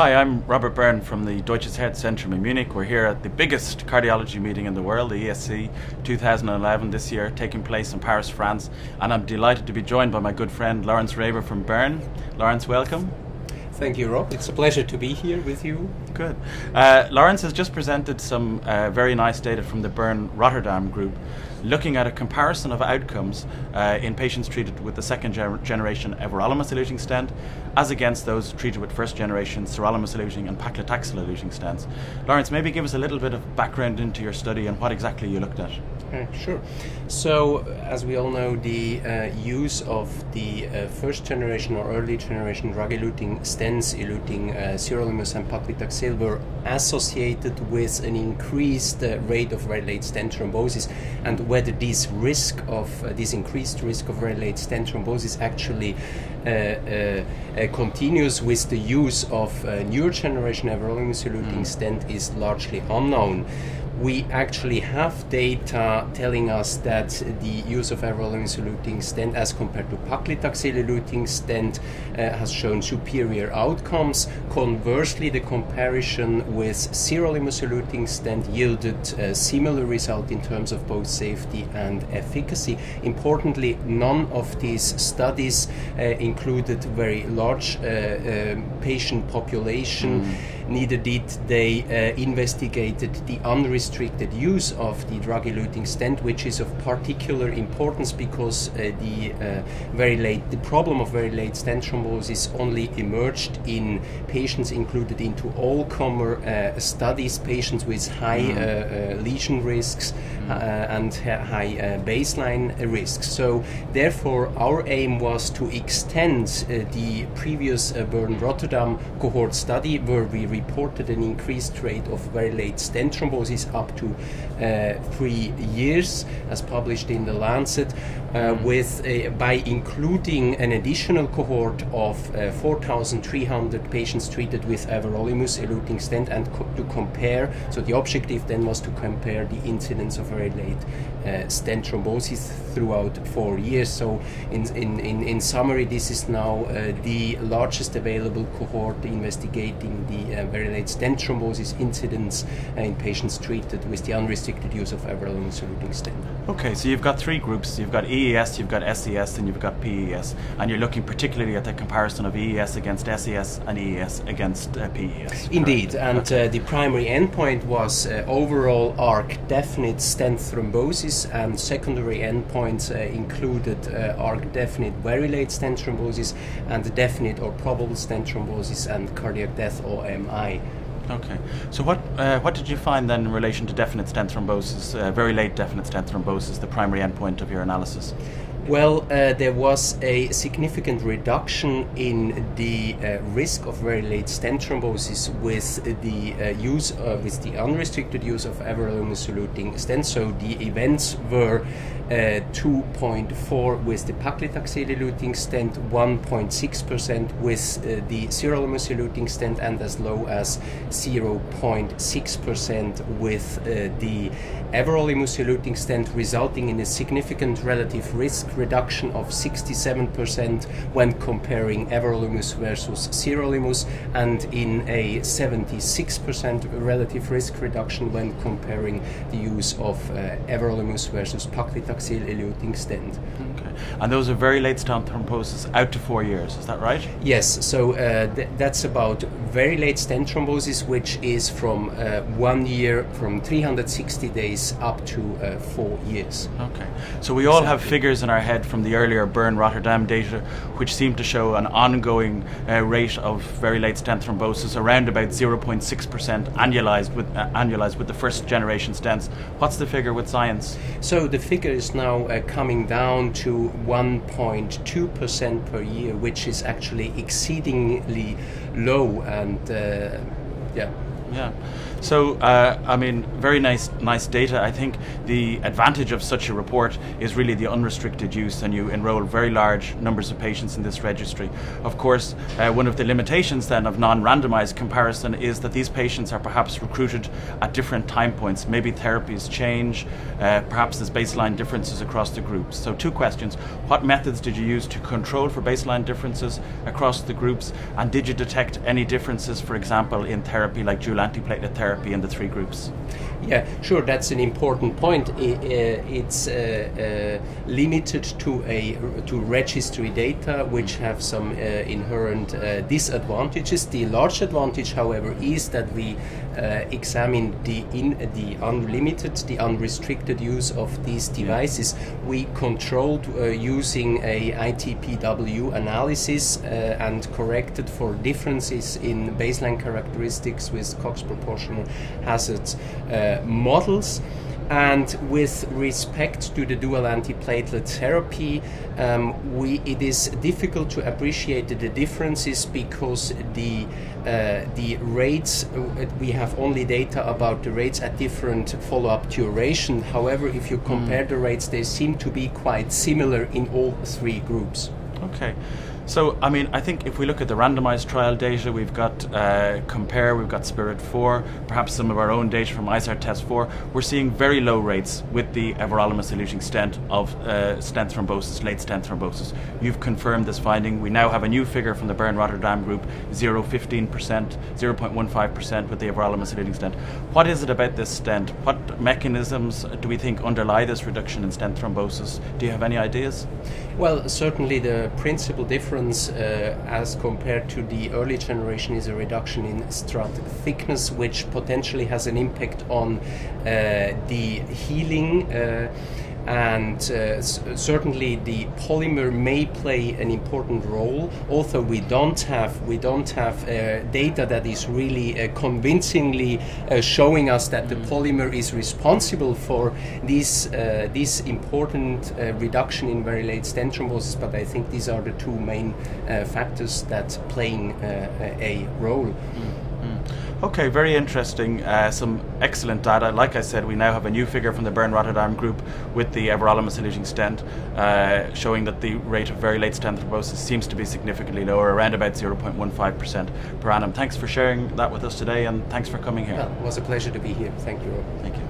Hi, I'm Robert Byrne from the Deutsches Herzzentrum in Munich. We're here at the biggest cardiology meeting in the world, the ESC 2011 this year, taking place in Paris, France. And I'm delighted to be joined by my good friend Lorenz Räber from Bern. Lorenz, welcome. Thank you, Rob. It's a pleasure to be here with you. Good. Uh, Lorenz has just presented some uh, very nice data from the Bern Rotterdam group looking at a comparison of outcomes uh, in patients treated with the second ger- generation everolimus eluting stent as against those treated with first generation sirolimus eluting and paclitaxel eluting stents. Lorenz, maybe give us a little bit of background into your study and what exactly you looked at. Uh, sure. So, as we all know, the uh, use of the uh, first generation or early generation drug eluting stents eluting uh, sirolimus and paclitaxel were associated with an increased uh, rate of very late stent thrombosis, and whether this risk of uh, this increased risk of very late stent thrombosis actually continues with the use of newer generation everolimus eluting mm. stent is largely unknown we actually have data telling us that the use of everolimus eluting stent as compared to paclitaxel eluting stent uh, has shown superior outcomes. Conversely, the comparison with sirolimus eluting stent yielded a similar result in terms of both safety and efficacy. Importantly, none of these studies uh, included very large uh, um, patient population. Mm neither did they uh, investigated the unrestricted use of the drug eluting stent, which is of particular importance because uh, the uh, very late the problem of very late stent thrombosis only emerged in patients included into all comer uh, studies, patients with high mm. Uh, uh, lesion risks and high baseline risks. So therefore, our aim was to extend the previous Bern Rotterdam cohort study where we reported an increased rate of very late stent thrombosis up to uh, three years, as published in the Lancet, uh, with by including an additional cohort of uh, 4,300 patients treated with everolimus eluting stent, and co- to compare. So the objective then was to compare the incidence of very late uh, stent thrombosis throughout four years. So in in in, in summary, this is now uh, the largest available cohort investigating the uh, very late stent thrombosis incidence in patients treated with the unrestricted use of everolimus eluting stent. Okay, so you've got three groups. You've got EES, you've got SES, and you've got PES, and you're looking particularly at the comparison of EES against SES and EES against uh, PES. Indeed, correct? and okay. uh, the primary endpoint was uh, overall arc definite stent thrombosis, and secondary endpoints uh, included uh, arc definite very late stent thrombosis and definite or probable stent thrombosis and cardiac death or MI. Okay. So what uh, what did you find then in relation to definite stent thrombosis, uh, very late definite stent thrombosis, the primary endpoint of your analysis? Well, uh, there was a significant reduction in the uh, risk of very late stent thrombosis with the uh, use uh, with the unrestricted use of everolimus eluting stents. So the events were uh, 2.4 with the paclitaxel eluting stent, 1.6% with uh, the sirolimus eluting stent, and as low as 0.6% with the everolimus eluting stent, resulting in a significant relative risk reduction of 67% when comparing everolimus versus sirolimus, and in a 76% relative risk reduction when comparing the use of uh, everolimus versus paclitaxel eluting stent. Okay. And those are very late stent thrombosis out to four years, is that right? Yes, so uh, th- that's about very late stent thrombosis, which is from uh, one year, from 360 days up to uh, four years. Okay. So we all have figures in our head from the earlier Bern Rotterdam data, which seem to show an ongoing uh, rate of very late stent thrombosis around about 0.6% annualized with, uh, annualized with the first generation stents. What's the figure with Xience? So the figure is now uh, coming down to 1.2% per year, which is actually exceedingly low and uh, yeah. Yeah. So, uh, I mean, very nice, nice data. I think the advantage of such a report is really the unrestricted use, and you enroll very large numbers of patients in this registry. Of course, uh, one of the limitations then of non-randomized comparison is that these patients are perhaps recruited at different time points. Maybe therapies change. Uh, perhaps there's baseline differences across the groups. So, two questions: What methods did you use to control for baseline differences across the groups, and did you detect any differences, for example, in therapy like dual antiplatelet therapy? Therapy in the three groups? Yeah, sure. That's an important point. It's uh, uh, limited to a to registry data, which have some uh, inherent uh, disadvantages. The large advantage, however, is that we uh, examine the in the unlimited, the unrestricted use of these devices. We controlled uh, using a ITPW analysis and corrected for differences in baseline characteristics with Cox proportional hazards uh, models. And with respect to the dual antiplatelet therapy, um, we, it is difficult to appreciate the differences because the uh, the rates uh, we have only data about the rates at different follow-up duration. However, if you compare mm. the rates, they seem to be quite similar in all three groups. Okay. So, I mean, I think if we look at the randomized trial data, we've got uh, Compare, we've got Spirit 4, perhaps some of our own data from ISAR Test 4, we're seeing very low rates with the everolimus eluting stent of uh, stent thrombosis, late stent thrombosis. You've confirmed this finding. We now have a new figure from the Bern Rotterdam group 0, 15%, 0.15% with the everolimus eluting stent. What is it about this stent? What mechanisms do we think underlie this reduction in stent thrombosis? Do you have any ideas? Well, certainly the principal difference uh, as compared to the early generation is a reduction in strut thickness, which potentially has an impact on uh, the healing. And uh, certainly the polymer may play an important role. Although we don't have we don't have uh, data that is really uh, convincingly uh, showing us that the mm. polymer is responsible for this uh, this important uh, reduction in very late stent thrombosis. But I think these are the two main factors that playing a role. Mm. Okay, very interesting. Uh, some excellent data. Like I said, we now have a new figure from the Bern Rotterdam group with the everolimus eluting stent, uh, showing that the rate of very late stent thrombosis seems to be significantly lower, around about 0.15% per annum. Thanks for sharing that with us today, and thanks for coming here. Well, it was a pleasure to be here. Thank you. Thank you.